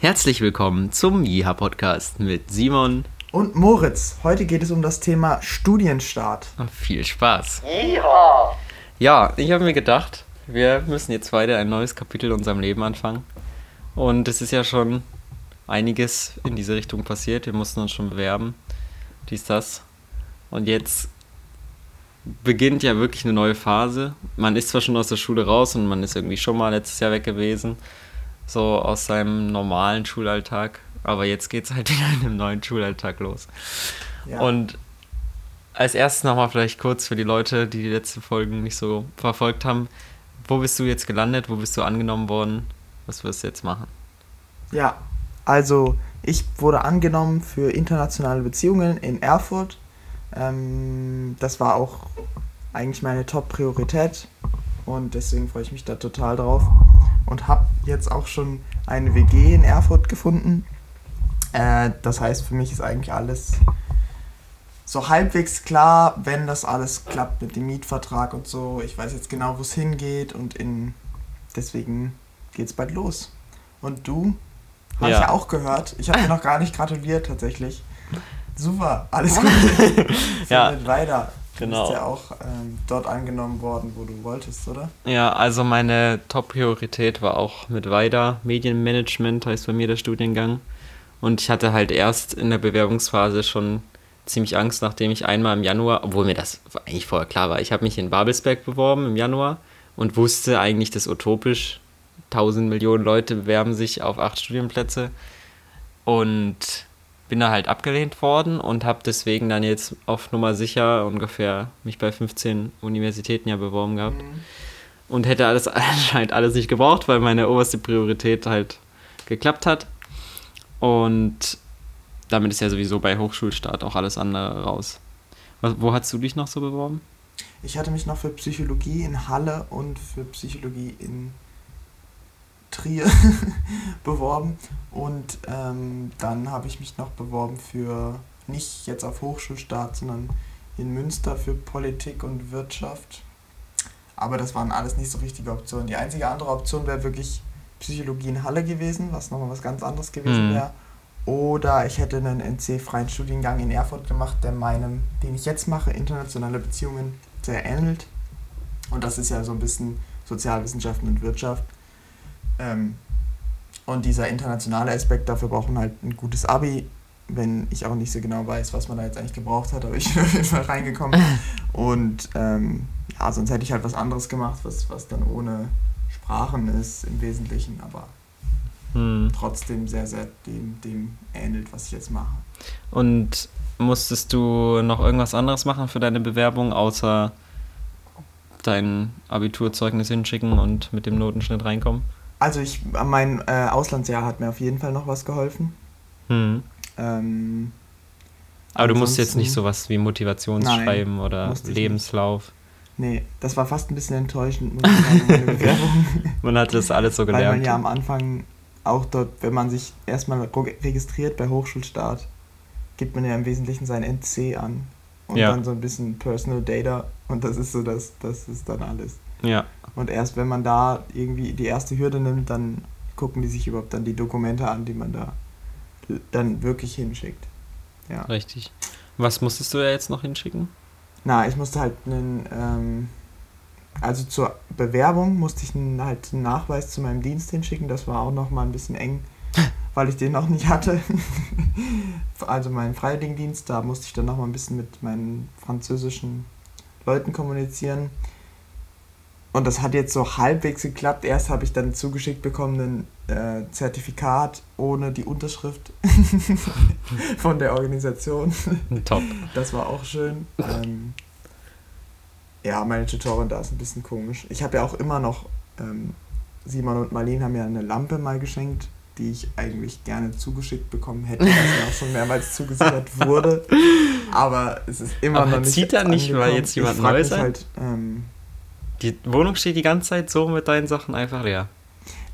Herzlich willkommen zum Jiha Podcast mit Simon und Moritz. Heute geht es um das Thema Studienstart. Viel Spaß. Jiha. Ja, ich habe mir gedacht, wir müssen jetzt weiter ein neues Kapitel in unserem Leben anfangen. Und es ist ja schon einiges in diese Richtung passiert. Wir mussten uns schon bewerben. Dies, das. Und jetzt beginnt ja wirklich eine neue Phase. Man ist zwar schon aus der Schule raus und man ist irgendwie schon mal letztes Jahr weg gewesen so aus seinem normalen Schulalltag. Aber jetzt geht es halt wieder in einem neuen Schulalltag los. Ja. Und als erstes nochmal vielleicht kurz für die Leute, die die letzten Folgen nicht so verfolgt haben. Wo bist du jetzt gelandet? Wo bist du angenommen worden? Was wirst du jetzt machen? Ja, also ich wurde angenommen für internationale Beziehungen in Erfurt. Ähm, das war auch eigentlich meine Top-Priorität und deswegen freue ich mich da total drauf und habe jetzt auch schon eine WG in Erfurt gefunden. Äh, das heißt, für mich ist eigentlich alles so halbwegs klar, wenn das alles klappt mit dem Mietvertrag und so. Ich weiß jetzt genau, wo es hingeht und in deswegen geht's bald los. Und du? Habe ja. ich ja auch gehört. Ich habe dir noch gar nicht gratuliert tatsächlich. Super, alles gut. ja. weiter. Genau. Du bist ja auch ähm, dort angenommen worden, wo du wolltest, oder? Ja, also meine Top-Priorität war auch mit weiter Medienmanagement, heißt bei mir der Studiengang. Und ich hatte halt erst in der Bewerbungsphase schon ziemlich Angst, nachdem ich einmal im Januar, obwohl mir das eigentlich vorher klar war, ich habe mich in Babelsberg beworben im Januar und wusste eigentlich, dass utopisch 1000 Millionen Leute bewerben sich auf acht Studienplätze. Und bin da halt abgelehnt worden und habe deswegen dann jetzt auf Nummer sicher ungefähr mich bei 15 Universitäten ja beworben gehabt. Mhm. Und hätte alles anscheinend alles nicht gebraucht, weil meine oberste Priorität halt geklappt hat. Und damit ist ja sowieso bei Hochschulstart auch alles andere raus. Wo hast du dich noch so beworben? Ich hatte mich noch für Psychologie in Halle und für Psychologie in Trier beworben und ähm, dann habe ich mich noch beworben für nicht jetzt auf Hochschulstart, sondern in Münster für Politik und Wirtschaft. Aber das waren alles nicht so richtige Optionen. Die einzige andere Option wäre wirklich Psychologie in Halle gewesen, was nochmal was ganz anderes gewesen mhm. wäre. Oder ich hätte einen NC-freien Studiengang in Erfurt gemacht, der meinem, den ich jetzt mache, internationale Beziehungen, sehr ähnelt. Und das ist ja so ein bisschen Sozialwissenschaften und Wirtschaft. Ähm, und dieser internationale Aspekt, dafür braucht man halt ein gutes Abi, wenn ich auch nicht so genau weiß, was man da jetzt eigentlich gebraucht hat, aber ich bin auf jeden Fall reingekommen. Und ähm, ja, sonst hätte ich halt was anderes gemacht, was, was dann ohne Sprachen ist im Wesentlichen, aber hm. trotzdem sehr, sehr dem, dem ähnelt, was ich jetzt mache. Und musstest du noch irgendwas anderes machen für deine Bewerbung, außer dein Abiturzeugnis hinschicken und mit dem Notenschnitt reinkommen? Also ich, mein äh, Auslandsjahr hat mir auf jeden Fall noch was geholfen. Hm. Ähm, Aber du musst jetzt nicht sowas wie Motivationsschreiben nein, oder Lebenslauf. Nee, das war fast ein bisschen enttäuschend. man hat das alles so gelernt. Weil man ja am Anfang auch dort, wenn man sich erstmal registriert bei Hochschulstart, gibt man ja im Wesentlichen sein NC an. Und ja. dann so ein bisschen Personal Data. Und das ist so, das, das ist dann alles. Ja. Und erst wenn man da irgendwie die erste Hürde nimmt, dann gucken die sich überhaupt dann die Dokumente an, die man da dann wirklich hinschickt. Ja. Richtig. Was musstest du da jetzt noch hinschicken? Na, ich musste halt einen, ähm, also zur Bewerbung musste ich einen, halt einen Nachweis zu meinem Dienst hinschicken. Das war auch nochmal ein bisschen eng, weil ich den noch nicht hatte. also meinen Freiwilligendienst, da musste ich dann nochmal ein bisschen mit meinen französischen Leuten kommunizieren. Und das hat jetzt so halbwegs geklappt. Erst habe ich dann zugeschickt bekommen ein äh, Zertifikat ohne die Unterschrift von der Organisation. Top. Das war auch schön. Ähm, ja, meine Tutorin da ist ein bisschen komisch. Ich habe ja auch immer noch, ähm, Simon und Marlene haben ja eine Lampe mal geschenkt, die ich eigentlich gerne zugeschickt bekommen hätte, was mir auch schon mehrmals zugesichert wurde. Aber es ist immer Aber noch nicht. Zieht da nicht mal jetzt jemand Neues halt, ähm, die Wohnung steht die ganze Zeit so mit deinen Sachen einfach leer.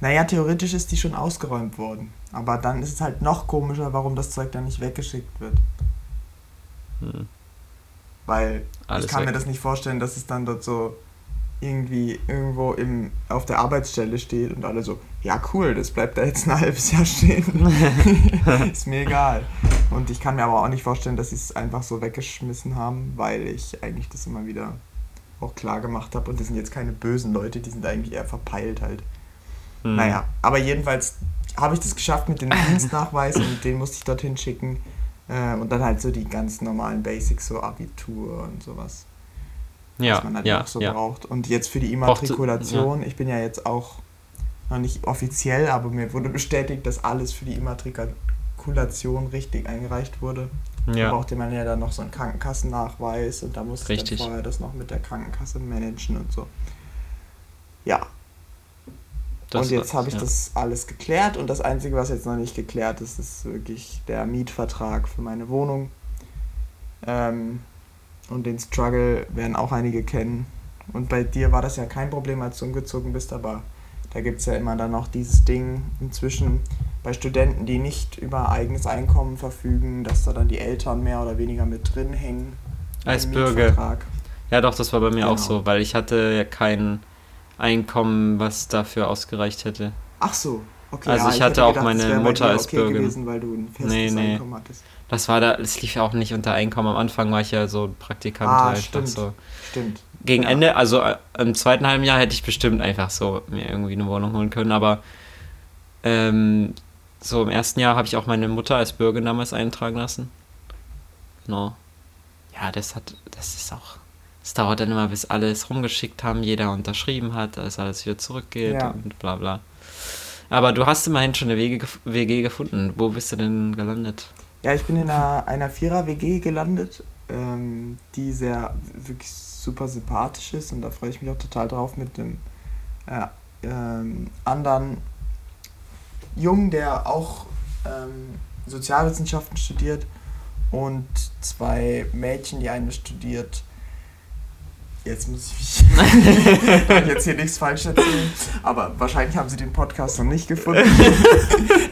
Naja, theoretisch ist die schon ausgeräumt worden. Aber dann ist es halt noch komischer, warum das Zeug dann nicht weggeschickt wird. Hm. Weil Alles ich kann weg. mir das nicht vorstellen, dass es dann dort so irgendwie irgendwo im, auf der Arbeitsstelle steht und alle so, ja cool, das bleibt da jetzt ein halbes Jahr stehen. ist mir egal. Und ich kann mir aber auch nicht vorstellen, dass sie es einfach so weggeschmissen haben, weil ich eigentlich das immer wieder auch klar gemacht habe. Und das sind jetzt keine bösen Leute, die sind eigentlich eher verpeilt halt. Hm. Naja, aber jedenfalls habe ich das geschafft mit dem Dienstnachweis und den musste ich dorthin schicken. Äh, und dann halt so die ganz normalen Basics, so Abitur und sowas ja, was man halt ja, noch so ja. braucht. Und jetzt für die Immatrikulation, ja. ich bin ja jetzt auch noch nicht offiziell, aber mir wurde bestätigt, dass alles für die Immatrikulation richtig eingereicht wurde. Ja. Da brauchte man ja dann noch so einen Krankenkassennachweis und da musste ich vorher das noch mit der Krankenkasse managen und so. Ja. Das und jetzt habe ich ja. das alles geklärt und das Einzige, was jetzt noch nicht geklärt ist, ist wirklich der Mietvertrag für meine Wohnung. Ähm, und den Struggle werden auch einige kennen. Und bei dir war das ja kein Problem, als du umgezogen bist, aber da gibt es ja immer dann noch dieses Ding inzwischen bei Studenten, die nicht über eigenes Einkommen verfügen, dass da dann die Eltern mehr oder weniger mit drin hängen. Als Bürger. Ja, doch, das war bei mir genau. auch so, weil ich hatte ja kein Einkommen, was dafür ausgereicht hätte. Ach so, okay. Also ja, ich, ich hatte auch gedacht, meine Mutter als okay Bürger. Gewesen, weil du ein festes nee, nee. Einkommen hattest. Das war da, das lief ja auch nicht unter Einkommen. Am Anfang war ich ja so Praktikant ah, halt. Stimmt, so. stimmt. Gegen ja. Ende, also äh, im zweiten halben Jahr hätte ich bestimmt einfach so mir irgendwie eine Wohnung holen können, aber ähm, so im ersten Jahr habe ich auch meine Mutter als Bürgerin damals eintragen lassen. Genau. Ja, das hat, das ist auch, es dauert dann immer, bis alles rumgeschickt haben, jeder unterschrieben hat, dass alles wieder zurückgeht ja. und bla bla. Aber du hast immerhin schon eine Wege, WG gefunden. Wo bist du denn gelandet? Ja, ich bin in einer, einer Vierer-WG gelandet, ähm, die sehr wirklich super sympathisch ist und da freue ich mich auch total drauf mit dem äh, ähm, anderen Jungen, der auch ähm, Sozialwissenschaften studiert und zwei Mädchen, die eine studiert Jetzt muss ich mich jetzt hier nichts falsch erzählen. Aber wahrscheinlich haben sie den Podcast noch nicht gefunden.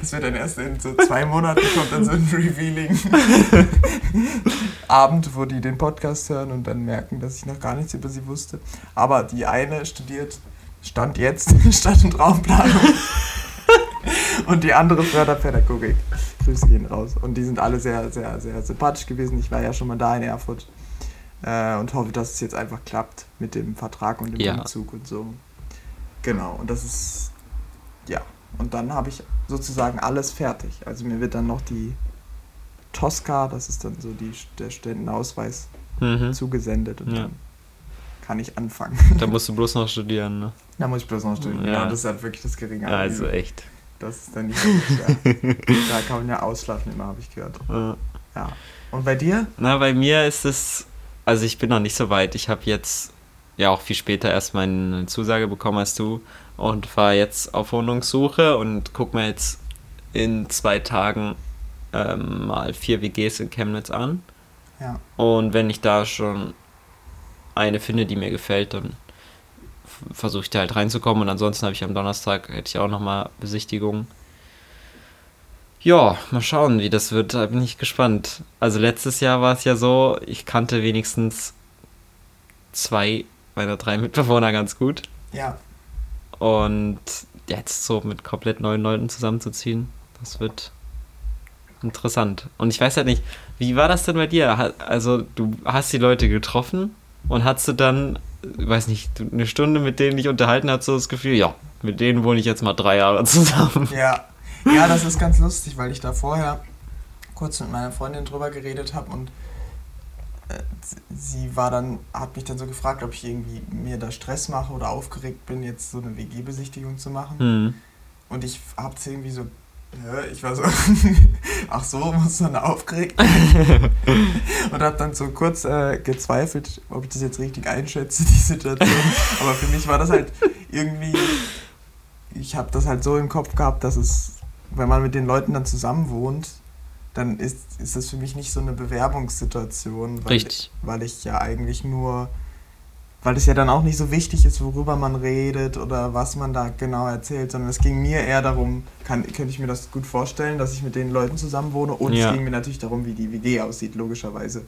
Das wird dann erst in so zwei Monaten kommt dann so ein Revealing Abend, wo die den Podcast hören und dann merken, dass ich noch gar nichts über sie wusste. Aber die eine studiert, stand jetzt Stadt- und Raumplanung. Und die andere Förderpädagogik. Grüße gehen raus. Und die sind alle sehr, sehr, sehr sympathisch gewesen. Ich war ja schon mal da in Erfurt äh, und hoffe, dass es jetzt einfach klappt mit dem Vertrag und dem ja. Umzug und so. Genau, und das ist, ja. Und dann habe ich sozusagen alles fertig. Also mir wird dann noch die Tosca, das ist dann so die, der Studentenausweis, mhm. zugesendet und ja. dann kann ich anfangen. Da musst du bloß noch studieren, ne? Da muss ich bloß noch studieren, ja. genau. Das ist halt wirklich das geringe ja, Also echt. Das ist dann nicht so schwer. da kann man ja ausschlafen immer, habe ich gehört. Ja. ja. Und bei dir? Na, bei mir ist es also ich bin noch nicht so weit. Ich habe jetzt ja auch viel später erst meine Zusage bekommen als du und fahre jetzt auf Wohnungssuche und gucke mir jetzt in zwei Tagen ähm, mal vier WGs in Chemnitz an. Ja. Und wenn ich da schon eine finde, die mir gefällt, dann versuche ich da halt reinzukommen und ansonsten habe ich am Donnerstag hätte ich auch nochmal Besichtigungen. Ja, mal schauen, wie das wird. Da bin ich gespannt. Also letztes Jahr war es ja so, ich kannte wenigstens zwei meiner drei Mitbewohner ganz gut. Ja. Und jetzt so mit komplett neuen Leuten zusammenzuziehen, das wird interessant. Und ich weiß halt nicht, wie war das denn bei dir? Also du hast die Leute getroffen und hast du dann, weiß nicht, eine Stunde mit denen dich unterhalten, hast so das Gefühl, ja, mit denen wohne ich jetzt mal drei Jahre zusammen. Ja, ja, das ist ganz lustig, weil ich da vorher kurz mit meiner Freundin drüber geredet habe und äh, sie war dann, hat mich dann so gefragt, ob ich irgendwie mir da Stress mache oder aufgeregt bin, jetzt so eine WG-Besichtigung zu machen. Mhm. Und ich habe es irgendwie so, ja, ich war so, ach so, muss man aufgeregt Und habe dann so kurz äh, gezweifelt, ob ich das jetzt richtig einschätze, die Situation. Aber für mich war das halt irgendwie, ich habe das halt so im Kopf gehabt, dass es wenn man mit den Leuten dann zusammen wohnt, dann ist, ist das für mich nicht so eine Bewerbungssituation. Weil, Richtig. Weil ich ja eigentlich nur, weil es ja dann auch nicht so wichtig ist, worüber man redet oder was man da genau erzählt, sondern es ging mir eher darum, kann, könnte ich mir das gut vorstellen, dass ich mit den Leuten zusammen wohne und ja. es ging mir natürlich darum, wie die WG aussieht, logischerweise.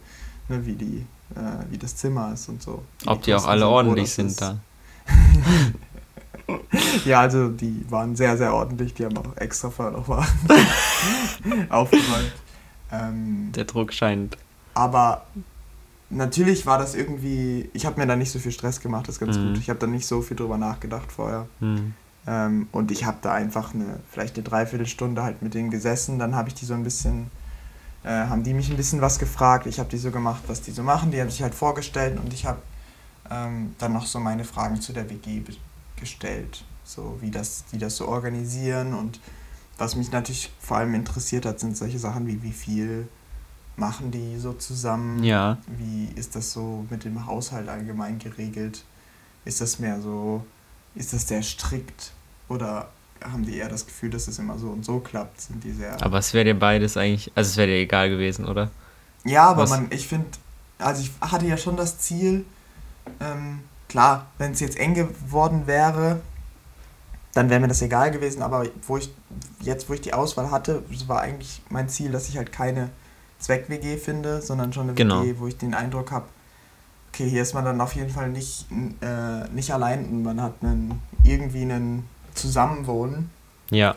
Ne, wie, die, äh, wie das Zimmer ist und so. Ob die, die auch alle ordentlich sind da. ja, also die waren sehr, sehr ordentlich. Die haben auch extra mal aufgeräumt. Ähm, Der Druck scheint. aber natürlich war das irgendwie, ich habe mir da nicht so viel Stress gemacht, das ist ganz Mhm. gut. Ich habe da nicht so viel drüber nachgedacht vorher. Hm. Ähm, und ich habe da einfach eine, vielleicht eine Dreiviertelstunde halt mit denen gesessen. Dann habe ich die so ein bisschen, äh, haben die mich ein bisschen was gefragt. Ich habe die so gemacht, was die so machen. Die haben sich halt vorgestellt und ich habe ähm, dann noch so meine Fragen zu der WG gestellt. So wie das, die das so organisieren und was mich natürlich vor allem interessiert hat, sind solche Sachen wie wie viel machen die so zusammen? Ja. Wie ist das so mit dem Haushalt allgemein geregelt? Ist das mehr so, ist das sehr strikt oder haben die eher das Gefühl, dass es immer so und so klappt? Sind die sehr. Aber es wäre dir beides eigentlich, also es wäre dir egal gewesen, oder? ja, aber was- man, ich finde, also ich hatte ja schon das Ziel, ähm, klar, wenn es jetzt eng geworden wäre, dann wäre mir das egal gewesen, aber wo ich, jetzt wo ich die Auswahl hatte, war eigentlich mein Ziel, dass ich halt keine Zweck-WG finde, sondern schon eine Genau. WG, wo ich den Eindruck habe, okay, hier ist man dann auf jeden Fall nicht, äh, nicht allein und man hat einen, irgendwie einen Zusammenwohnen. Ja.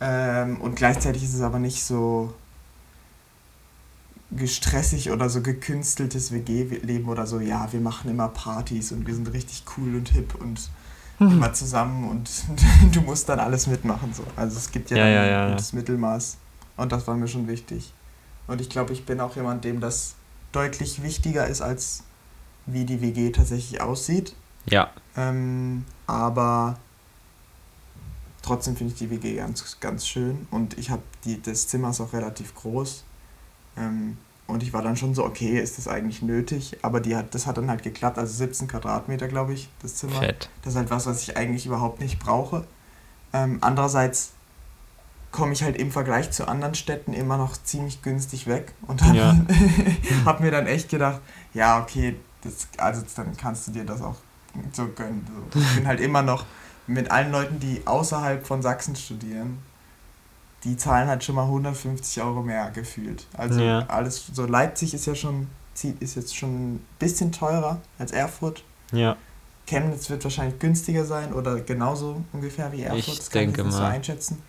Ähm, und gleichzeitig ist es aber nicht so gestressig oder so gekünsteltes WG-Leben oder so, ja, wir machen immer Partys und wir sind richtig cool und hip und immer zusammen und du musst dann alles mitmachen. So. Also es gibt ja, Ja, ja, ein ja, gutes Mittelmaß und das war mir schon wichtig. Und ich glaube, ich bin auch jemand, dem das deutlich wichtiger ist, als wie die WG tatsächlich aussieht. Ja. Ähm, aber trotzdem finde ich die WG ganz, ganz schön und ich habe die das Zimmer ist auch relativ groß ähm, und ich war dann schon so okay ist das eigentlich nötig aber die hat das hat dann halt geklappt also 17 Quadratmeter glaube ich das Zimmer Fett. das ist halt was was ich eigentlich überhaupt nicht brauche ähm, andererseits komme ich halt im Vergleich zu anderen Städten immer noch ziemlich günstig weg und habe Ja. hab mir dann echt gedacht ja okay das, also dann kannst du dir das auch so gönnen so. ich bin halt immer noch mit allen Leuten, die außerhalb von Sachsen studieren, die zahlen halt schon mal 150 Euro mehr gefühlt. Also Ja. alles, so Leipzig ist ja schon, ist jetzt schon ein bisschen teurer als Erfurt. Ja. Chemnitz wird wahrscheinlich günstiger sein oder genauso ungefähr wie Erfurt. Ich das kann denke ich nicht so mal. einschätzen.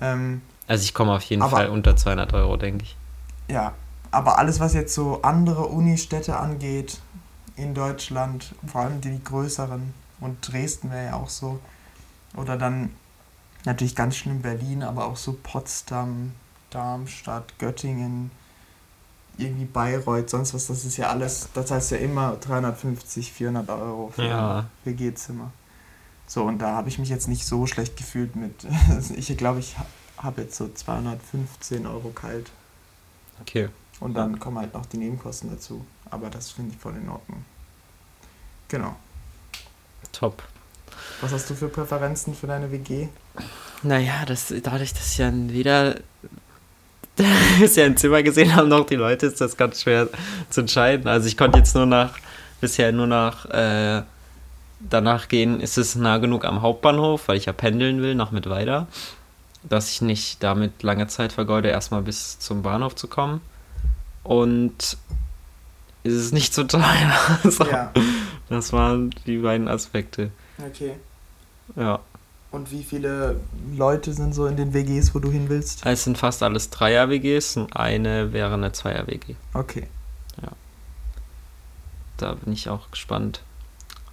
Ähm, Also ich komme auf jeden Aber- Fall unter 200 Euro, denke ich. ja, aber alles, was jetzt so andere Unistädte angeht in Deutschland, vor allem die größeren, und Dresden wäre ja auch so, oder dann natürlich ganz schlimm Berlin, aber auch so Potsdam, Darmstadt, Göttingen, irgendwie Bayreuth, sonst was, das ist ja alles, das heißt ja immer 350, 400 Euro für Ja. ein WG-Zimmer. So, und da habe ich mich jetzt nicht so schlecht gefühlt mit, ich glaube, ich habe jetzt so 215 Euro kalt. Okay. Und dann kommen halt noch die Nebenkosten dazu. Aber das finde ich voll in Ordnung. Genau. Top. Was hast du für Präferenzen für deine WG? Naja, das, dadurch, dass ja weder bisher ein Zimmer gesehen haben, noch die Leute, ist das ganz schwer zu entscheiden. Also ich konnte jetzt nur nach, bisher nur nach, äh, danach gehen, ist es nah genug am Hauptbahnhof, weil ich ja pendeln will nach Mittweida, dass ich nicht damit lange Zeit vergeude, erstmal bis zum Bahnhof zu kommen. Und ist es nicht so teuer. so, Ja, Das waren die beiden Aspekte. okay. Ja. Und wie viele Leute sind so in den WGs, wo du hin willst? Es sind fast alles Dreier-WGs und eine wäre eine Zweier-WG. Okay. Da bin ich auch gespannt,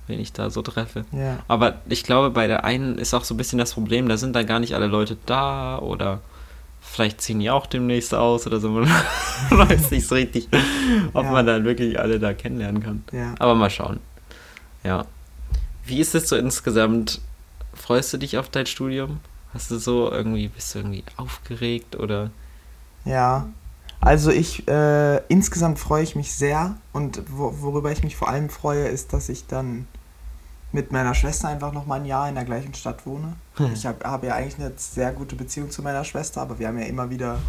wen ich da so treffe. Ja. Aber ich glaube, bei der einen ist auch so ein bisschen das Problem, da sind dann gar nicht alle Leute da oder vielleicht ziehen die auch demnächst aus oder so. Man weiß nicht so richtig, ob Ja. man dann wirklich alle da kennenlernen kann. Ja. Aber mal schauen. Ja. Wie ist es so insgesamt? Freust du dich auf dein Studium? Hast du so irgendwie, bist du irgendwie aufgeregt oder? Ja. Also ich, äh, insgesamt freue ich mich sehr und wo, worüber ich mich vor allem freue, ist, dass ich dann mit meiner Schwester einfach noch mal ein Jahr in der gleichen Stadt wohne. Ich habe hab ja eigentlich eine sehr gute Beziehung zu meiner Schwester, aber wir haben ja immer wieder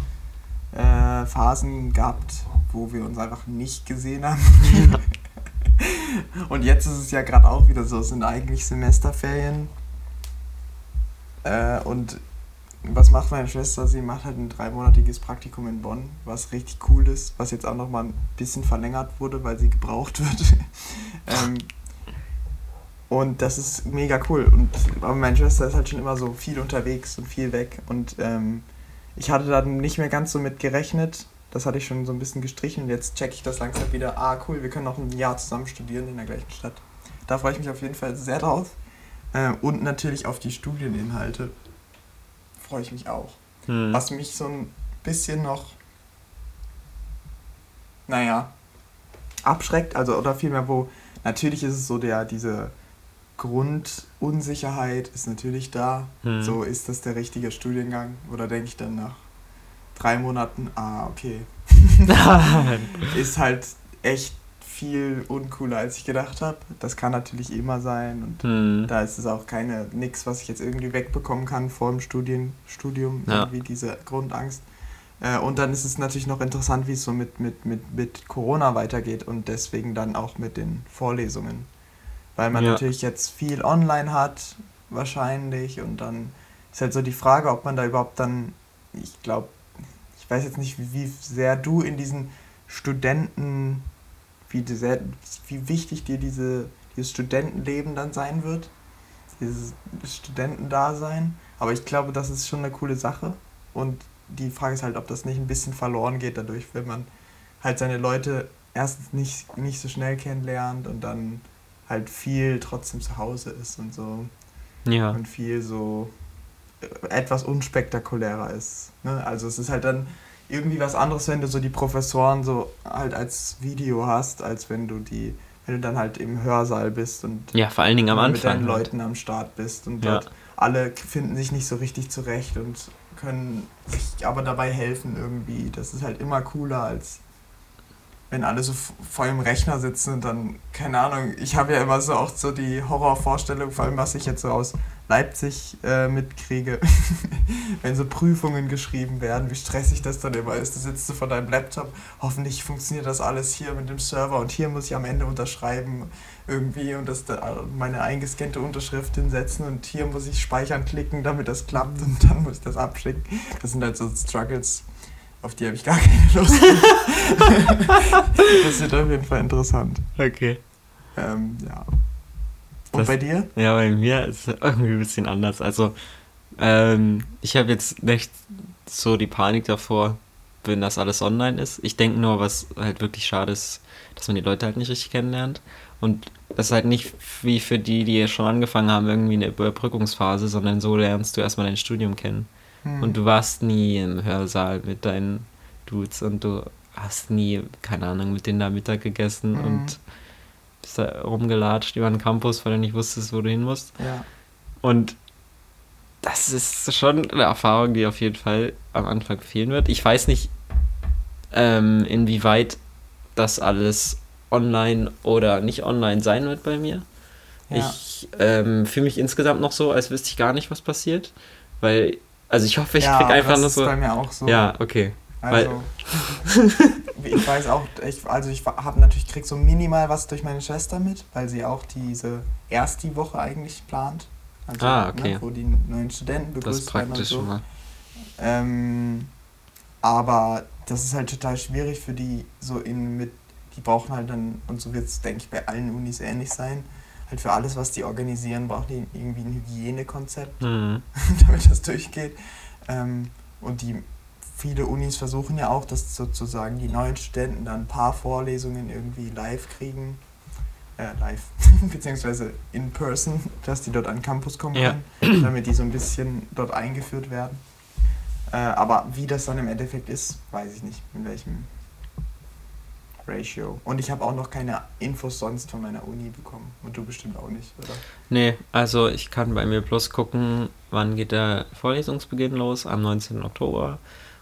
äh, Phasen gehabt, wo wir uns einfach nicht gesehen haben. Und jetzt ist es ja gerade auch wieder so, es sind eigentlich Semesterferien. Äh, und was macht meine Schwester? Sie macht halt ein dreimonatiges Praktikum in Bonn, was richtig cool ist, was jetzt auch noch mal ein bisschen verlängert wurde, weil sie gebraucht wird. ähm, Und das ist mega cool. Und aber meine Schwester ist halt schon immer so viel unterwegs und viel weg. Und ähm, ich hatte dann nicht mehr ganz so mit gerechnet. Das hatte ich schon so ein bisschen gestrichen. Und jetzt checke ich das langsam wieder. Ah, cool, wir können noch ein Jahr zusammen studieren in der gleichen Stadt. Da freue ich mich auf jeden Fall sehr drauf. Äh, und natürlich auf die Studieninhalte freue ich mich auch. Hm. Was mich so ein bisschen noch, naja, abschreckt, also oder vielmehr, wo natürlich ist es so, der, diese Grundunsicherheit ist natürlich da. Hm. So ist das der richtige Studiengang? Oder denke ich dann nach drei Monaten, ah, okay. ist halt echt viel uncooler, als ich gedacht habe. Das kann natürlich immer sein und hm. da ist es auch keine nix, was ich jetzt irgendwie wegbekommen kann vor dem Studien, Studium, Ja. irgendwie diese Grundangst. Äh, und dann ist es natürlich noch interessant, wie es so mit, mit, mit, mit Corona weitergeht und deswegen dann auch mit den Vorlesungen. Weil man Ja. natürlich jetzt viel online hat, wahrscheinlich, und dann ist halt so die Frage, ob man da überhaupt dann, ich glaube, ich weiß jetzt nicht, wie, wie sehr du in diesen Studenten, wie, sehr, wie wichtig dir diese, dieses Studentenleben dann sein wird, dieses Studentendasein. Aber ich glaube, das ist schon eine coole Sache. Und die Frage ist halt, ob das nicht ein bisschen verloren geht dadurch, wenn man halt seine Leute erstens nicht, nicht so schnell kennenlernt und dann halt viel trotzdem zu Hause ist und so Ja. und viel so äh, etwas unspektakulärer ist. Ne? Also es ist halt dann irgendwie was anderes, wenn du so die Professoren so halt als Video hast, als wenn du die, wenn du dann halt im Hörsaal bist und ja, vor allen Dingen am mit deinen Anfang. halt. Leuten am Start bist und Ja. dort alle finden sich nicht so richtig zurecht und können sich aber dabei helfen irgendwie. Das ist halt immer cooler als wenn alle so vor dem Rechner sitzen und dann, keine Ahnung, ich habe ja immer so auch so die Horrorvorstellung, vor allem was ich jetzt so aus Leipzig äh, mitkriege, wenn so Prüfungen geschrieben werden, wie stressig das dann immer ist. Du sitzt so vor deinem Laptop, hoffentlich funktioniert das alles hier mit dem Server und hier muss ich am Ende unterschreiben irgendwie und das da meine eingescannte Unterschrift hinsetzen und hier muss ich speichern klicken, damit das klappt und dann muss ich das abschicken. Das sind halt so Struggles, auf die habe ich gar keine Lust. das wird auf jeden Fall interessant. Okay. Ähm, ja. Und Das- bei dir? Ja, bei mir ist es irgendwie ein bisschen anders. Also, ähm, ich habe jetzt nicht so die Panik davor, wenn das alles online ist. Ich denke nur, was halt wirklich schade ist, dass man die Leute halt nicht richtig kennenlernt. Und das ist halt nicht wie für die, die schon angefangen haben, irgendwie eine Überbrückungsphase, sondern so lernst du erstmal dein Studium kennen. Hm. Und du warst nie im Hörsaal mit deinen Dudes und du hast nie, keine Ahnung, mit denen da Mittag gegessen Mhm. und bist da rumgelatscht über den Campus, weil du nicht wusstest, wo du hin musst. Ja. Und das ist schon eine Erfahrung, die auf jeden Fall am Anfang fehlen wird. Ich weiß nicht, ähm, inwieweit das alles online oder nicht online sein wird bei mir. Ja. Ich ähm, fühle mich insgesamt noch so, als wüsste ich gar nicht, was passiert. Weil, also ich hoffe, ich ja, krieg einfach das nur ist so. bei mir auch so. Ja, okay. Also, ich weiß auch, ich, also ich habe natürlich, krieg so minimal was durch meine Schwester mit, weil sie auch diese erst die Woche eigentlich plant. Also, Ah, okay. Ne, wo die neuen Studenten Das begrüßt ist werden und so. mal. Ähm, aber das ist halt total schwierig für die, so in mit, die brauchen halt dann, und so wird es, denke ich, bei allen Unis ähnlich sein, halt für alles, was die organisieren, brauchen die irgendwie ein Hygienekonzept, Hm. damit das durchgeht. Ähm, und die viele Unis versuchen ja auch, dass sozusagen die neuen Studenten dann ein paar Vorlesungen irgendwie live kriegen. Äh, live, beziehungsweise in person, dass die dort an Campus kommen Ja. können, damit die so ein bisschen dort eingeführt werden. Äh, aber wie das dann im Endeffekt ist, weiß ich nicht, in welchem Ratio. Und ich habe auch noch keine Infos sonst von meiner Uni bekommen. Und du bestimmt auch nicht, oder? Nee, also ich kann bei mir bloß gucken, wann geht der Vorlesungsbeginn los, am 19. Oktober.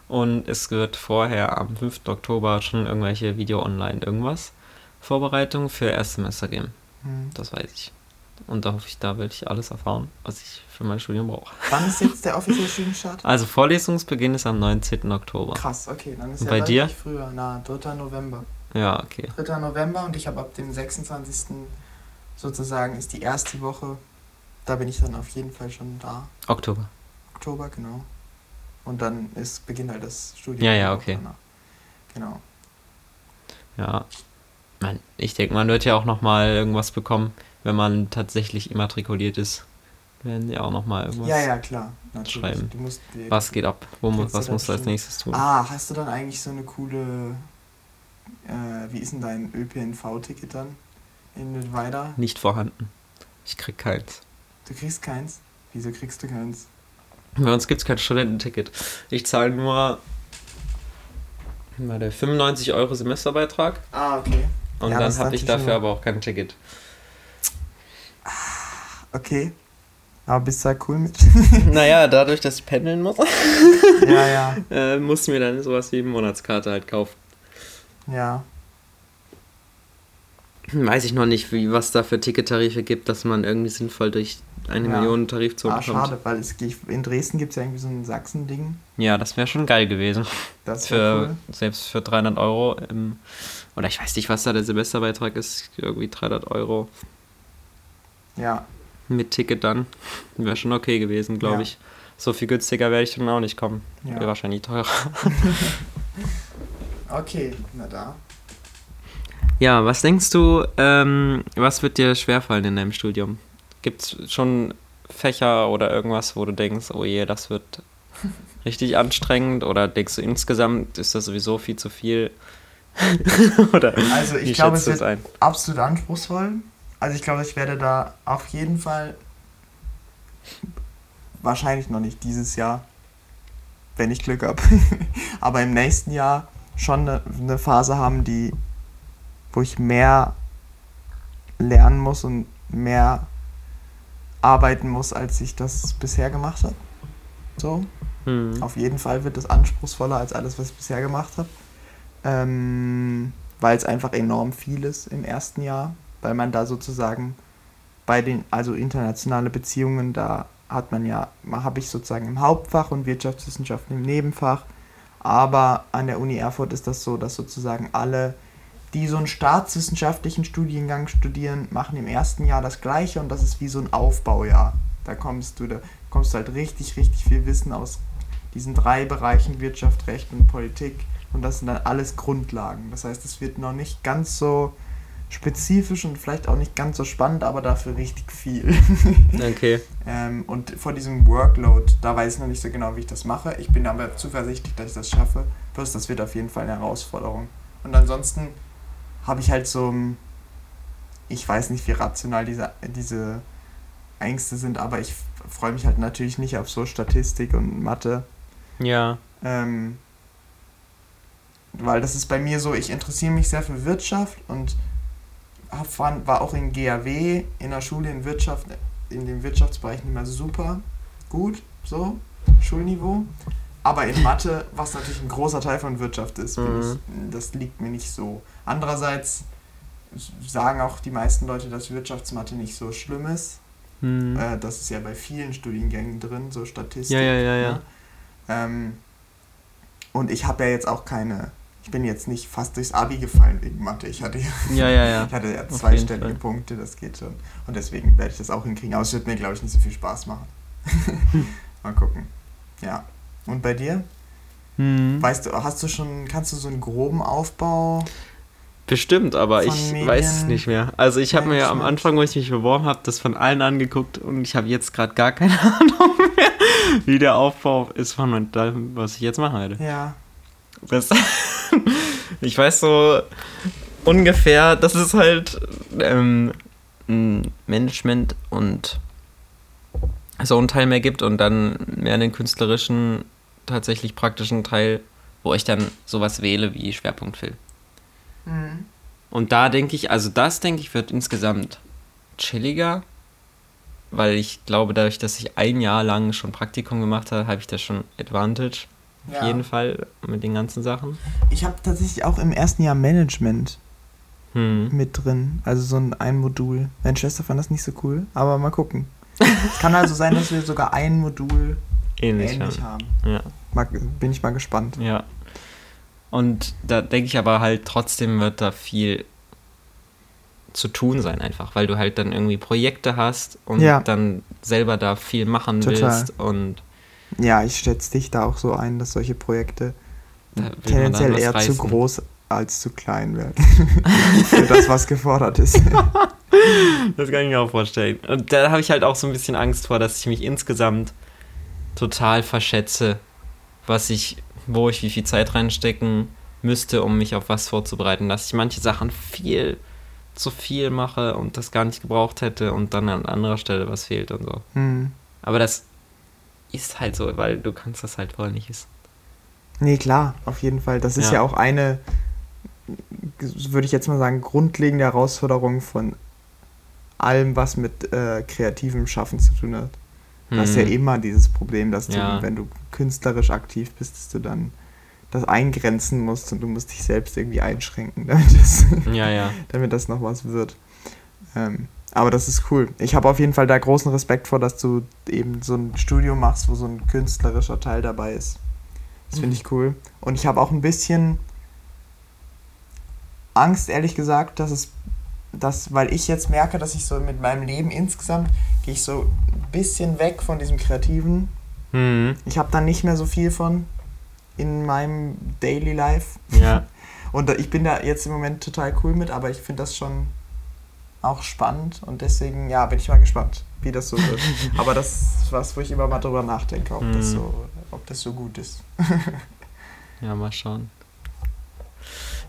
Und es wird vorher am 5. Oktober schon irgendwelche Video-Online irgendwas Vorbereitungen für Erstsemester geben. Hm. Das weiß ich. Und da hoffe ich, da werde ich alles erfahren, was ich für mein Studium brauche. Wann ist jetzt der offizielle Studienstart? Also Vorlesungsbeginn ist am 19. Oktober. Krass, okay, dann ist Und ja bei dir? früher. Na, 3. November. Ja, okay. 3. November und ich habe ab dem 26. sozusagen ist die erste Woche. Da bin ich dann auf jeden Fall schon da. Oktober. Oktober, genau. Und dann ist Beginn halt das Studium. Ja, ja, okay. danach. Genau. Ja. Man, ich denke, man wird ja auch nochmal irgendwas bekommen, wenn man tatsächlich immatrikuliert ist, werden die auch nochmal irgendwas Ja, ja, klar. Natürlich. schreiben. Musst, Was geht ab? Wo, was musst du als nächstes tun? Ah, hast du dann eigentlich so eine coole. Äh, wie ist denn dein ÖPNV-Ticket dann? In Mittweida? Nicht vorhanden. Ich krieg keins. Du kriegst keins? Wieso kriegst du keins? Bei uns gibt es kein Studententicket. Ich zahle nur warte, 95 Euro Semesterbeitrag Ah, okay. und Ja, dann habe ich dafür immer- aber auch kein Ticket. Okay. Aber bist du da cool mit? naja, dadurch, dass ich pendeln muss, ja, ja. äh, muss mir dann sowas wie eine Monatskarte halt kaufen. Ja. Weiß ich noch nicht, wie, was da für Tickettarife gibt, dass man irgendwie sinnvoll durch eine Ja. Million Tarifzone Ah, kommt. schade, weil es, in Dresden gibt es ja irgendwie so ein Sachsen-Ding. Ja, das wäre schon geil gewesen. Das Für, wäre cool. Selbst für 300 Euro. Im, oder ich weiß nicht, was da der Semesterbeitrag ist. Irgendwie 300 Euro Ja. mit Ticket dann. Wäre schon okay gewesen, glaube Ja. ich. So viel günstiger werde ich dann auch nicht kommen. Ja. Wäre wahrscheinlich teurer. Okay, na da. Ja, was denkst du, ähm, was wird dir schwerfallen in deinem Studium? Gibt es schon Fächer oder irgendwas, wo du denkst, oh je, das wird richtig anstrengend? Oder denkst du insgesamt, ist das sowieso viel zu viel? oder Also ich glaube, es wird ein? absolut anspruchsvoll. Also ich glaube, ich werde da auf jeden Fall wahrscheinlich noch nicht dieses Jahr, wenn ich Glück habe, aber im nächsten Jahr schon eine, eine Phase haben, die, wo ich mehr lernen muss und mehr arbeiten muss, als ich das bisher gemacht habe. So. Hm. Auf jeden Fall wird es anspruchsvoller als alles, was ich bisher gemacht habe. Ähm, weil es einfach enorm viel ist im ersten Jahr, weil man da sozusagen bei den, also internationale Beziehungen, da hat man ja, habe ich sozusagen im Hauptfach und Wirtschaftswissenschaften im Nebenfach. Aber an der Uni Erfurt ist das so, dass sozusagen alle, die so einen staatswissenschaftlichen Studiengang studieren, machen im ersten Jahr das Gleiche und das ist wie so ein Aufbaujahr. Da kommst du, da kommst du halt richtig, richtig viel Wissen aus diesen drei Bereichen Wirtschaft, Recht und Politik und das sind dann alles Grundlagen. Das heißt, es wird noch nicht ganz so spezifisch und vielleicht auch nicht ganz so spannend, aber dafür richtig viel. Okay. ähm, und vor diesem Workload, da weiß ich noch nicht so genau, wie ich das mache. Ich bin aber zuversichtlich, dass ich das schaffe. Bloß das wird auf jeden Fall eine Herausforderung. Und ansonsten habe ich halt so, ich weiß nicht, wie rational diese, diese Ängste sind, aber ich freue mich halt natürlich nicht auf so Statistik und Mathe. Ja. Ähm, weil das ist bei mir so, ich interessiere mich sehr für Wirtschaft und hab, war auch in GAW in der Schule in Wirtschaft, in dem Wirtschaftsbereich nicht mehr super gut, so, Schulniveau. Aber in Mathe, was natürlich ein großer Teil von Wirtschaft ist, Mhm. ich, das liegt mir nicht so. Andererseits sagen auch die meisten Leute, dass Wirtschaftsmathe nicht so schlimm ist. Hm. Äh, das ist ja bei vielen Studiengängen drin, so Statistik. Ja, ja, ja, ja. ne? Ähm, und ich habe ja jetzt auch keine, ich bin jetzt nicht fast durchs Abi gefallen wegen Mathe. Ich hatte ja, Ja, ja, ja. ich hatte ja zweistellige. Punkte, das geht schon. Und deswegen werde ich das auch hinkriegen. Aber es wird mir, glaube ich, nicht so viel Spaß machen. Mal gucken. Ja. Und bei dir? Hm. Weißt du, hast du schon, kannst du so einen groben Aufbau? Bestimmt, aber ich Medien- weiß es nicht mehr. Also ich habe mir ja am. Anfang, wo ich mich beworben habe, das von allen angeguckt und ich habe jetzt gerade gar keine Ahnung mehr, wie der Aufbau ist von dem, was ich jetzt machen werde. Ja. Das ich weiß so ungefähr, dass es halt ähm, ein Management und so einen Teil mehr gibt und dann mehr den künstlerischen, tatsächlich praktischen Teil, wo ich dann sowas wähle wie Schwerpunktfilm. Mhm. Und da denke ich, also das denke ich wird insgesamt chilliger, weil ich glaube, dadurch, dass ich ein Jahr lang schon Praktikum gemacht habe, habe ich da schon Advantage. Auf Ja. jeden Fall mit den ganzen Sachen. Ich habe tatsächlich auch im ersten Jahr Management Hm. mit drin. Also so ein, ein Modul. Meine Schwester fand das nicht so cool, aber mal gucken. es kann also sein, dass wir sogar ein Modul Ähnlich. ähnlich ja. haben. Ja. Mal, bin ich mal gespannt. ja. Und da denke ich aber halt, trotzdem wird da viel zu tun sein einfach, weil du halt dann irgendwie Projekte hast und Ja. dann selber da viel machen Total. willst und Ja, ich schätze dich da auch so ein, dass solche Projekte tendenziell eher zu reißen. groß als zu klein werden. Für das, was gefordert ist. das kann ich mir auch vorstellen. Und da habe ich halt auch so ein bisschen Angst vor, dass ich mich insgesamt total verschätze, was ich, wo ich wie viel Zeit reinstecken müsste, um mich auf was vorzubereiten. Dass ich manche Sachen viel zu viel mache und das gar nicht gebraucht hätte und dann an anderer Stelle was fehlt und so. Hm. Aber das ist halt so, weil du kannst das halt vorher nicht wissen. Nee, klar, auf jeden Fall. Das ist ja, Ja. auch eine, würde ich jetzt mal sagen, grundlegende Herausforderung von allem, was mit äh, kreativem Schaffen zu tun hat. Du hast ja Hm. immer dieses Problem, dass du, Ja. wenn du künstlerisch aktiv bist, dass du dann das eingrenzen musst und du musst dich selbst irgendwie einschränken, damit das, Ja, ja. damit das noch was wird. Ähm, aber das ist cool. Ich habe auf jeden Fall da großen Respekt vor, dass du eben so ein Studium machst, wo so ein künstlerischer Teil dabei ist. Das finde ich cool. Und ich habe auch ein bisschen Angst, ehrlich gesagt, dass es, dass, weil ich jetzt merke, dass ich so mit meinem Leben insgesamt gehe ich so ein bisschen weg von diesem Kreativen. Hm. Ich habe da nicht mehr so viel von in meinem Daily Life. Ja. Und ich bin da jetzt im Moment total cool mit, aber ich finde das schon auch spannend und deswegen, ja, bin ich mal gespannt, wie das so wird. aber das ist was, wo ich immer mal drüber nachdenke, ob, das, Mhm. so, ob das so gut ist. Ja, mal schauen.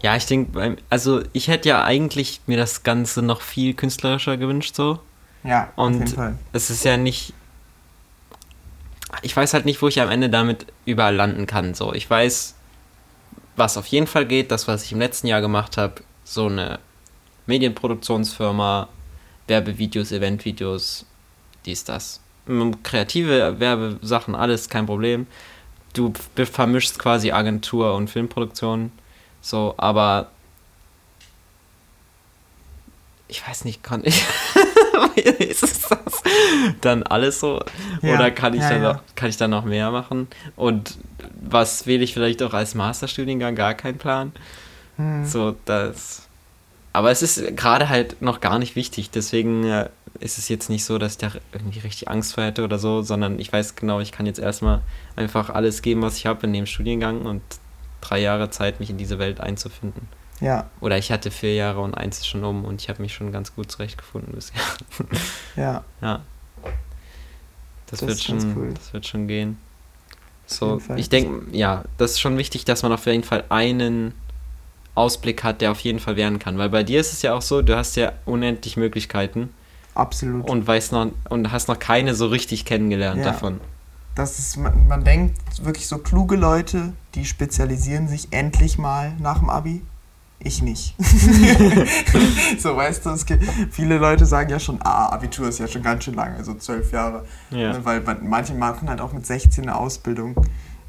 Ja, ich denke, also ich hätte ja eigentlich mir das Ganze noch viel künstlerischer gewünscht, so. Ja, Und- auf jeden Fall. Es ist ja nicht. Ich weiß halt nicht, wo ich am Ende damit überall landen kann. So, ich weiß, was auf jeden Fall geht, das, was ich im letzten Jahr gemacht habe, so eine Medienproduktionsfirma, Werbevideos, Eventvideos, dies, das. Kreative Werbesachen, alles kein Problem. Du vermischst quasi Agentur und Filmproduktion. So, aber ich weiß nicht, kann ich. ist es das dann alles so? Ja, Oder kann ich, ja, dann ja. Noch, kann ich dann noch mehr machen? Und was wähle ich vielleicht auch als Masterstudiengang? Gar kein Plan. Hm. So, das. Aber es ist gerade halt noch gar nicht wichtig. Deswegen äh, ist es jetzt nicht so, dass ich da irgendwie richtig Angst vor hätte oder so, sondern ich weiß genau, ich kann jetzt erstmal einfach alles geben, was ich habe in dem Studiengang und drei Jahre Zeit, mich in diese Welt einzufinden. Ja, Oder ich hatte vier Jahre und eins ist schon um und ich habe mich schon ganz gut zurechtgefunden bisher. ja, ja. Das, Das wird schon, cool. das wird schon gehen. So, ich denke, ja, das ist schon wichtig, dass man auf jeden Fall einen Ausblick hat, der auf jeden Fall werden kann. Weil bei dir ist es ja auch so, du hast ja unendlich Möglichkeiten absolut. und weißt noch und hast noch keine so richtig kennengelernt Ja. davon. Das ist, man, man denkt wirklich so kluge Leute, die spezialisieren sich endlich mal nach dem Abi. Ich nicht. so, weißt du, es gibt, viele Leute sagen ja schon, ah, Abitur ist ja schon ganz schön lange, so zwölf Jahre. Ja. Ne, weil man- manche machen halt auch mit 16 eine Ausbildung.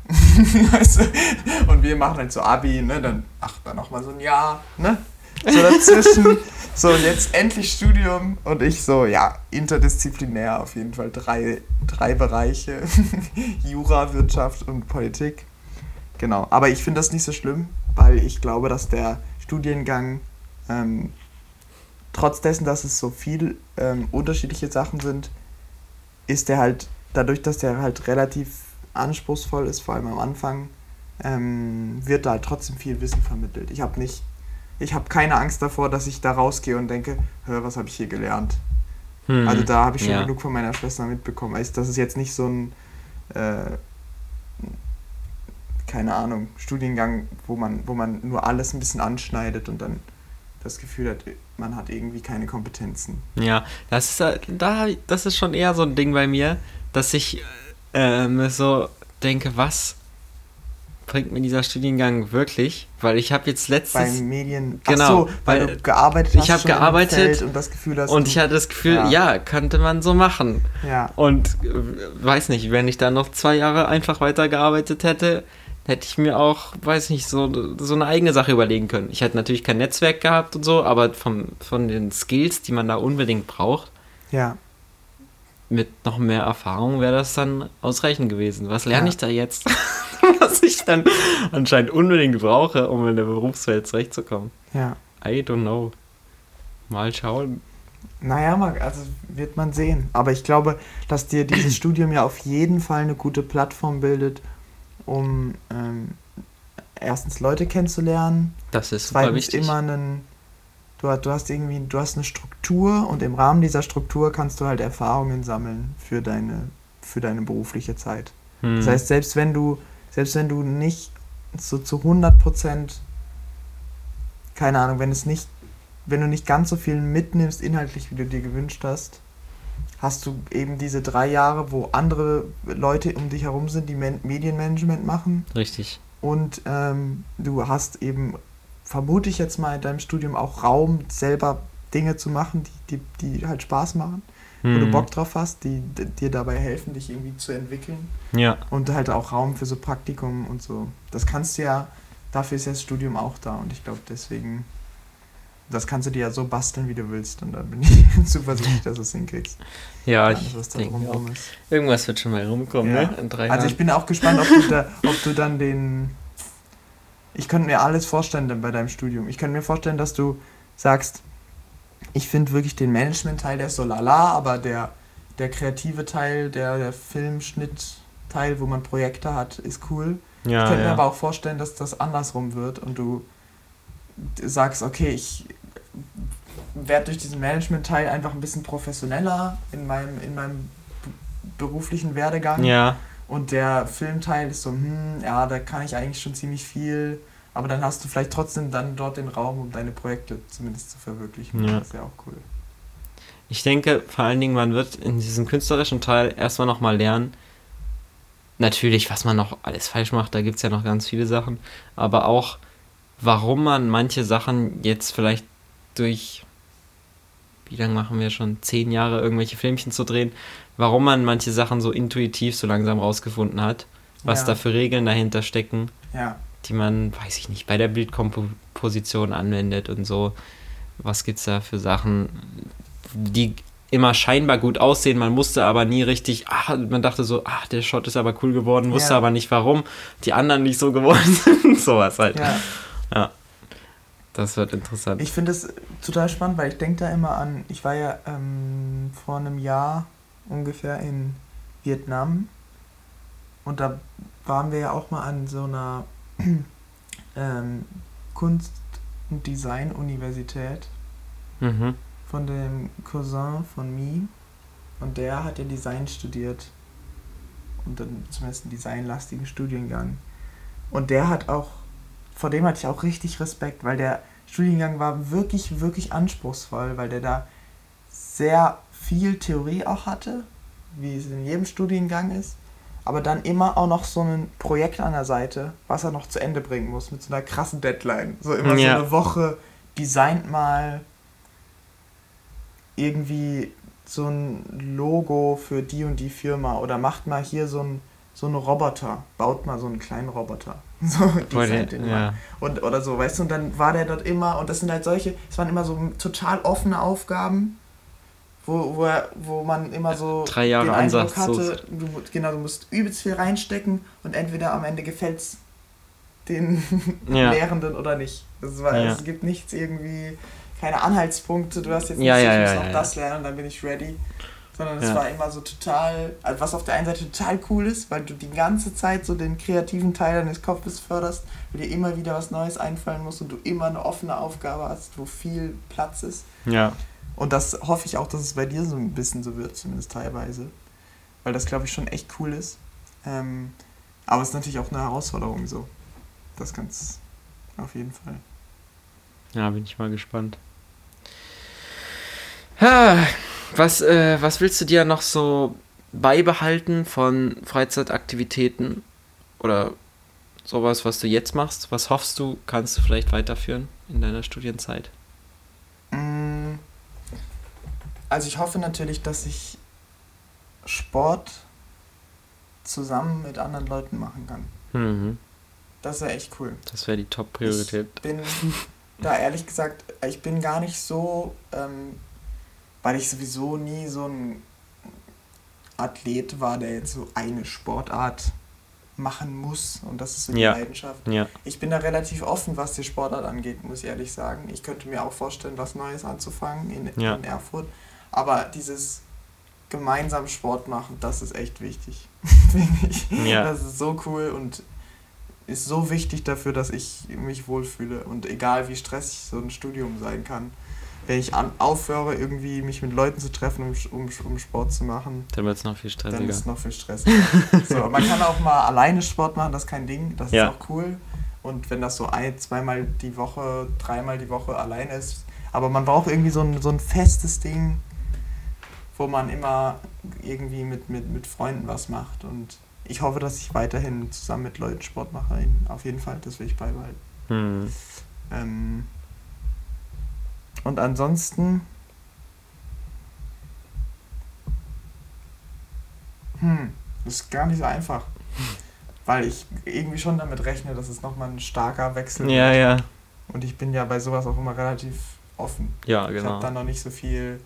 weißt du? Und wir machen halt so Abi, ne, dann, ach, dann noch mal so ein Jahr, ne? So dazwischen. so, und jetzt endlich Studium und ich so, ja, interdisziplinär auf jeden Fall. Drei, drei Bereiche. Jura, Wirtschaft und Politik. Genau. Aber ich finde das nicht so schlimm, weil ich glaube, dass der Studiengang ähm, trotz dessen, dass es so viel ähm, unterschiedliche Sachen sind, ist der halt, dadurch, dass der halt relativ anspruchsvoll ist, vor allem am Anfang, ähm, wird da halt trotzdem viel Wissen vermittelt. Ich habe nicht, ich habe keine Angst davor, dass ich da rausgehe und denke, hör, was habe ich hier gelernt? Hm. Also da habe ich schon ja. genug von meiner Schwester mitbekommen. Also das ist jetzt nicht so ein, äh, keine Ahnung, Studiengang, wo man, wo man nur alles ein bisschen anschneidet und dann das Gefühl hat, man hat irgendwie keine Kompetenzen. Ja, das ist, halt- da, das ist schon eher so ein Ding bei mir, dass ich äh, mir so denke, was bringt mir dieser Studiengang wirklich? Weil ich habe jetzt letztes Beim Medien, Genau, so, weil, weil du gearbeitet ich hast hab schon in dem gearbeitet und das Gefühl hast, und ich hatte das Gefühl, Ja. ja, könnte man so machen. ja, Und äh, weiß nicht, wenn ich da noch zwei Jahre einfach weitergearbeitet hätte, hätte ich mir auch, weiß nicht, so, so eine eigene Sache überlegen können. Ich hätte natürlich kein Netzwerk gehabt und so, aber vom, von den Skills, die man da unbedingt braucht, ja, mit noch mehr Erfahrung wäre das dann ausreichend gewesen. Was lerne Ja. ich da jetzt? Was ich dann anscheinend unbedingt brauche, um in der Berufswelt zurechtzukommen. ja. I don't know. Mal schauen. Naja, also wird man sehen. Aber ich glaube, dass dir dieses Studium ja auf jeden Fall eine gute Plattform bildet, um ähm, erstens Leute kennenzulernen, Das ist super zweitens wichtig. immer einen, Du, du hast irgendwie, du hast eine Struktur und im Rahmen dieser Struktur kannst du halt Erfahrungen sammeln für deine, für deine berufliche Zeit. Hm. Das heißt, selbst wenn du, selbst wenn du nicht so zu 100 Prozent, keine Ahnung, wenn es nicht, wenn du nicht ganz so viel mitnimmst inhaltlich, wie du dir gewünscht hast, hast du eben diese drei Jahre, wo andere Leute um dich herum sind, die Medienmanagement machen. Richtig. Und ähm, du hast eben, vermute ich jetzt mal in deinem Studium auch Raum, selber Dinge zu machen, die, die, die halt Spaß machen, hm. wo du mhm. Bock drauf hast, die, die dir dabei helfen, dich irgendwie zu entwickeln. Ja. Und halt auch Raum für so Praktikum und so. Das kannst du ja, dafür ist ja das Studium auch da und ich glaube deswegen das kannst du dir ja so basteln, wie du willst. Und dann bin ich zuversichtlich, dass du es hinkriegst. Ja, ich da denke auch. Ist. Irgendwas wird schon mal rumkommen, ja. ne? In drei also ich bin auch gespannt, ob du, da, ob du dann den... Ich könnte mir alles vorstellen dann bei deinem Studium. Ich könnte mir vorstellen, dass du sagst, ich finde wirklich den Management-Teil, der ist so lala, aber der, der kreative Teil, der, der Filmschnitt-Teil, wo man Projekte hat, ist cool. Ja, ich könnte ja. mir aber auch vorstellen, dass das andersrum wird und du sagst, okay, ich werde durch diesen Management-Teil einfach ein bisschen professioneller in meinem, in meinem beruflichen Werdegang. Ja. Und der Filmteil ist so, hm, ja, da kann ich eigentlich schon ziemlich viel, aber dann hast du vielleicht trotzdem dann dort den Raum, um deine Projekte zumindest zu verwirklichen. Ja. Das ist ja auch cool. Ich denke, vor allen Dingen, man wird in diesem künstlerischen Teil erstmal nochmal lernen, natürlich, was man noch alles falsch macht, da gibt es ja noch ganz viele Sachen, aber auch, warum man manche Sachen jetzt vielleicht durch, wie lange machen wir schon, zehn Jahre irgendwelche Filmchen zu drehen, warum man manche Sachen so intuitiv so langsam rausgefunden hat, was ja. da für Regeln dahinter stecken, ja. die man, weiß ich nicht, bei der Bildkomposition anwendet und so. Was gibt es da für Sachen, die immer scheinbar gut aussehen, man musste aber nie richtig, ach, man dachte so, ach, der Shot ist aber cool geworden, wusste ja. aber nicht warum, die anderen nicht so geworden sind, sowas halt. Ja. Ja. Das wird interessant. Ich finde es total spannend, weil ich denke da immer an, ich war ja ähm, vor einem Jahr ungefähr in Vietnam und da waren wir ja auch mal an so einer ähm, Kunst- und Design-Universität mhm. von dem Cousin von Mi und der hat ja Design studiert und dann zumindest einen designlastigen Studiengang und der hat auch vor dem hatte ich auch richtig Respekt, weil der Studiengang war wirklich, wirklich anspruchsvoll, weil der da sehr viel Theorie auch hatte, wie es in jedem Studiengang ist, aber dann immer auch noch so ein Projekt an der Seite, was er noch zu Ende bringen muss, mit so einer krassen Deadline. So immer ja. so eine Woche designt mal irgendwie so ein Logo für die und die Firma oder macht mal hier so ein so einen Roboter, baut mal so einen kleinen Roboter. So, die den ja. Und, oder so, weißt du, und dann war der dort immer, und das sind halt solche, es waren immer so total offene Aufgaben, wo, wo, er, wo man immer so Drei Jahre den Eindruck hatte, du, genau, du musst übelst viel reinstecken und entweder am Ende gefällt es den ja. Lehrenden oder nicht. Das war, ja. Es gibt nichts irgendwie, keine Anhaltspunkte, du hast jetzt nicht, ja, ja, ich muss ja, noch das lernen und dann bin ich ready sondern es ja. war immer so total, also was auf der einen Seite total cool ist, weil du die ganze Zeit so den kreativen Teil deines Kopfes förderst, weil dir immer wieder was Neues einfallen muss und du immer eine offene Aufgabe hast, wo viel Platz ist. Ja. Und das hoffe ich auch, dass es bei dir so ein bisschen so wird, zumindest teilweise. Weil das, glaube ich, schon echt cool ist. Ähm, aber es ist natürlich auch eine Herausforderung so. Das ganz auf jeden Fall. Ja, bin ich mal gespannt. Ha. Was, äh, was willst du dir noch so beibehalten von Freizeitaktivitäten oder sowas, was du jetzt machst? Was hoffst du, kannst du vielleicht weiterführen in deiner Studienzeit? Mm. Also ich hoffe natürlich, dass ich Sport zusammen mit anderen Leuten machen kann. Mhm. Das wäre echt cool. Das wäre die Top-Priorität. Ich bin da ehrlich gesagt, ich bin gar nicht so ähm, weil ich sowieso nie so ein Athlet war, der jetzt so eine Sportart machen muss und das ist so die ja. Leidenschaft. Ja. Ich bin da relativ offen, was die Sportart angeht, muss ich ehrlich sagen. Ich könnte mir auch vorstellen, was Neues anzufangen in, ja. in Erfurt, aber dieses gemeinsam Sport machen, das ist echt wichtig, finde ich. Ja. Das ist so cool und ist so wichtig dafür, dass ich mich wohlfühle und egal wie stressig so ein Studium sein kann, wenn ich an, aufhöre, irgendwie mich mit Leuten zu treffen, um, um, um Sport zu machen, dann wird es noch viel stressiger. Dann ist es noch viel stressiger. so, man kann auch mal alleine Sport machen, das ist kein Ding, das ja. ist auch cool. Und wenn das so ein, zweimal die Woche, dreimal die Woche alleine ist, aber man braucht irgendwie so ein, so ein festes Ding, wo man immer irgendwie mit, mit, mit Freunden was macht. Und ich hoffe, dass ich weiterhin zusammen mit Leuten Sport mache. Auf jeden Fall, das will ich beibehalten. Hm. Ähm, und ansonsten. Hm, das ist gar nicht so einfach. Weil ich irgendwie schon damit rechne, dass es nochmal ein starker Wechsel ja, wird. Ja, Und ich bin ja bei sowas auch immer relativ offen. Ja, genau. Ich habe da noch nicht so viel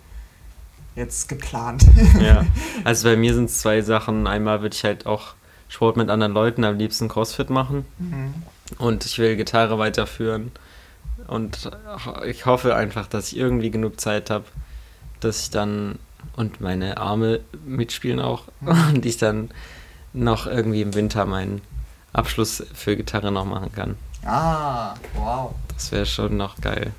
jetzt geplant. ja, also bei mir sind es zwei Sachen. Einmal würde ich halt auch Sport mit anderen Leuten, am liebsten Crossfit machen. Mhm. Und ich will Gitarre weiterführen. Und ich hoffe einfach, dass ich irgendwie genug Zeit habe, dass ich dann und meine Arme mitspielen auch mhm. und ich dann noch irgendwie im Winter meinen Abschluss für Gitarre noch machen kann. Ah, wow. Das wäre schon noch geil.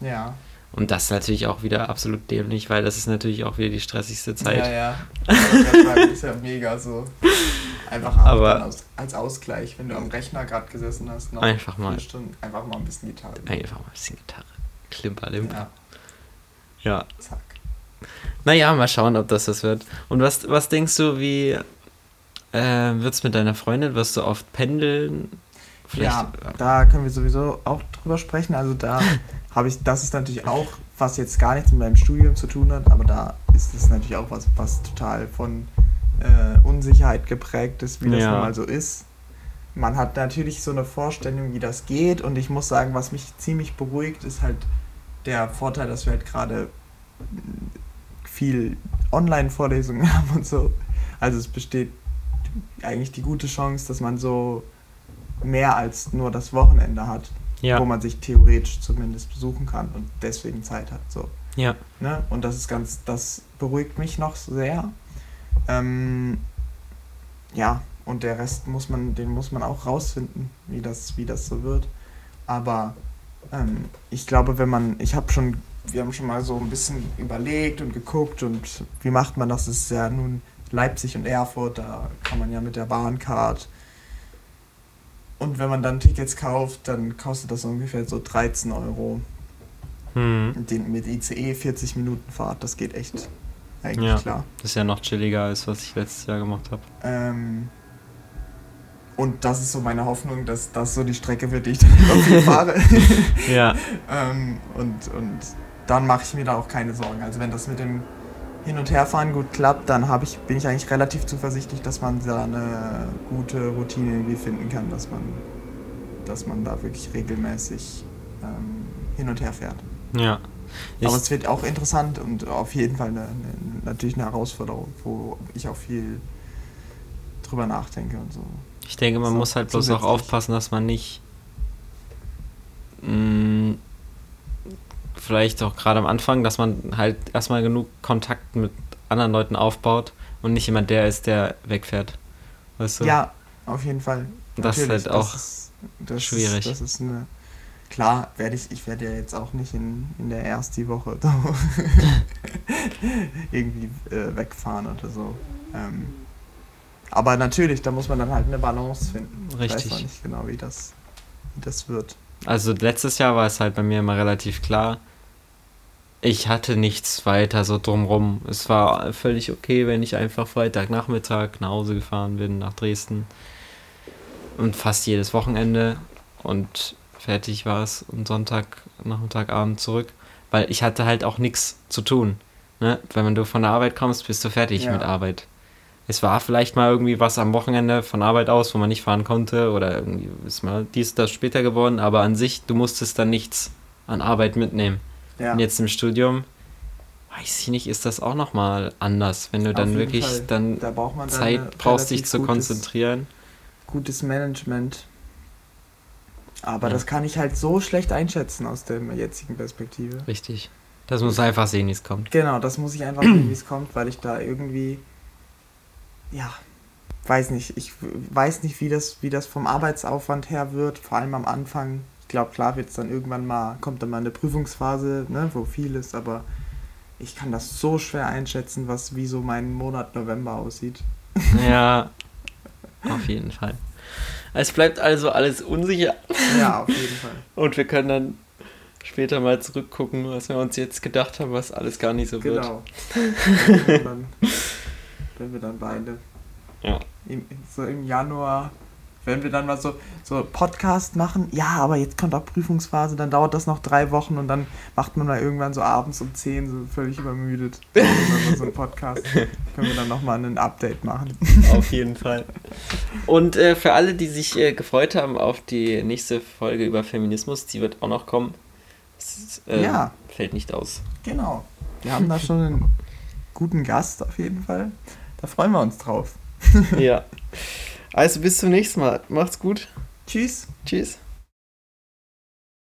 Ja. Und das ist natürlich auch wieder absolut dämlich, weil das ist natürlich auch wieder die stressigste Zeit. Ja, ja. Das ist ja mega so. Einfach Aber aus, als Ausgleich, wenn du am Rechner gerade gesessen hast, noch einfach mal, Stunden, einfach mal ein bisschen Gitarre. Einfach mal ein bisschen Gitarre. Klimper, limper. Ja. ja. Zack. Naja, mal schauen, ob das das wird. Und was, was denkst du, wie äh, wird es mit deiner Freundin? Wirst du oft pendeln? Vielleicht, ja, da können wir sowieso auch drüber sprechen. Also da habe ich, das ist natürlich auch, was jetzt gar nichts mit meinem Studium zu tun hat, aber da ist es natürlich auch was, was total von äh, Unsicherheit geprägt ist, wie das ja. nun mal so ist. Man hat natürlich so eine Vorstellung, wie das geht und ich muss sagen, was mich ziemlich beruhigt, ist halt der Vorteil, dass wir halt gerade viel Online-Vorlesungen haben und so. Also es besteht eigentlich die gute Chance, dass man so mehr als nur das Wochenende hat, ja. wo man sich theoretisch zumindest besuchen kann und deswegen Zeit hat. So. Ja. Ne? Und das ist ganz, das beruhigt mich noch sehr. Ähm, ja, und der Rest muss man, den muss man auch rausfinden, wie das, wie das so wird. Aber ähm, ich glaube, wenn man, ich habe schon, wir haben schon mal so ein bisschen überlegt und geguckt und wie macht man das? Das ist ja nun Leipzig und Erfurt, da kann man ja mit der Bahncard. Und wenn man dann Tickets kauft, dann kostet das ungefähr so 13 Euro. Hm. Den, mit ICE 40 Minuten Fahrt, das geht echt eigentlich ja, klar. Das ist ja noch chilliger, als was ich letztes Jahr gemacht habe. Ähm, und das ist so meine Hoffnung, dass das so die Strecke wird, die ich dann fahre. ja. ähm, und, und dann mache ich mir da auch keine Sorgen. Also wenn das mit dem Hin- und Herfahren gut klappt, dann ich, bin ich eigentlich relativ zuversichtlich, dass man da eine gute Routine irgendwie finden kann, dass man, dass man da wirklich regelmäßig ähm, hin und her fährt. Ja. Aber es wird auch interessant und auf jeden Fall eine, eine, natürlich eine Herausforderung, wo ich auch viel drüber nachdenke und so. Ich denke, man so, muss halt bloß auch aufpassen, dass man nicht mh, mm, vielleicht auch gerade am Anfang, dass man halt erstmal genug Kontakt mit anderen Leuten aufbaut und nicht jemand der ist, der wegfährt. Weißt du? Ja, auf jeden Fall. Das Natürlich, ist halt auch das ist, das schwierig. Ist, das ist eine Klar, werde ich, ich werde ja jetzt auch nicht in, in der ersten Woche irgendwie äh, wegfahren oder so. Ähm, aber natürlich, da muss man dann halt eine Balance finden. Richtig. Ich weiß nicht genau, wie das, wie das wird. Also letztes Jahr war es halt bei mir immer relativ klar. Ich hatte nichts weiter so drumrum. Es war völlig okay, wenn ich einfach Freitagnachmittag nach Hause gefahren bin, nach Dresden. Und fast jedes Wochenende. Und fertig war es und Sonntag, Nachmittag, Abend zurück. Weil ich hatte halt auch nichts zu tun. Ne? Wenn du von der Arbeit kommst, bist du fertig ja. mit Arbeit. Es war vielleicht mal irgendwie was am Wochenende von Arbeit aus, wo man nicht fahren konnte oder irgendwie ist mal dies, das später geworden, aber an sich, du musstest dann nichts an Arbeit mitnehmen. Ja. Und jetzt im Studium, weiß ich nicht, ist das auch nochmal anders, wenn du dann wirklich Fall. dann da Zeit brauchst, dich zu konzentrieren. Gutes Management aber ja. das kann ich halt so schlecht einschätzen aus der jetzigen Perspektive. Richtig. Das muss einfach sehen, wie es kommt. Genau, das muss ich einfach sehen, wie es kommt, weil ich da irgendwie, ja, weiß nicht, ich weiß nicht, wie das, wie das vom Arbeitsaufwand her wird, vor allem am Anfang. Ich glaube, klar wird es dann irgendwann mal, kommt dann mal eine Prüfungsphase, ne, wo viel ist, aber ich kann das so schwer einschätzen, was wie so mein Monat November aussieht. Ja, auf jeden Fall. Es bleibt also alles unsicher. Ja, auf jeden Fall. Und wir können dann später mal zurückgucken, was wir uns jetzt gedacht haben, was alles gar nicht so Genau. wird. wenn, dann, wenn wir dann beide Ja. im, so im Januar, wenn wir dann mal so, so Podcast machen, ja, aber jetzt kommt auch Prüfungsphase, dann dauert das noch drei Wochen und dann macht man mal irgendwann so abends um 10 so völlig übermüdet. So einen Podcast. Können wir dann nochmal ein Update machen. Auf jeden Fall. Und äh, für alle, die sich äh, gefreut haben auf die nächste Folge über Feminismus, die wird auch noch kommen. Das äh, Ja. fällt nicht aus. Genau. Wir haben da schon einen guten Gast auf jeden Fall. Da freuen wir uns drauf. ja. Also bis zum nächsten Mal. Macht's gut. Tschüss. Tschüss.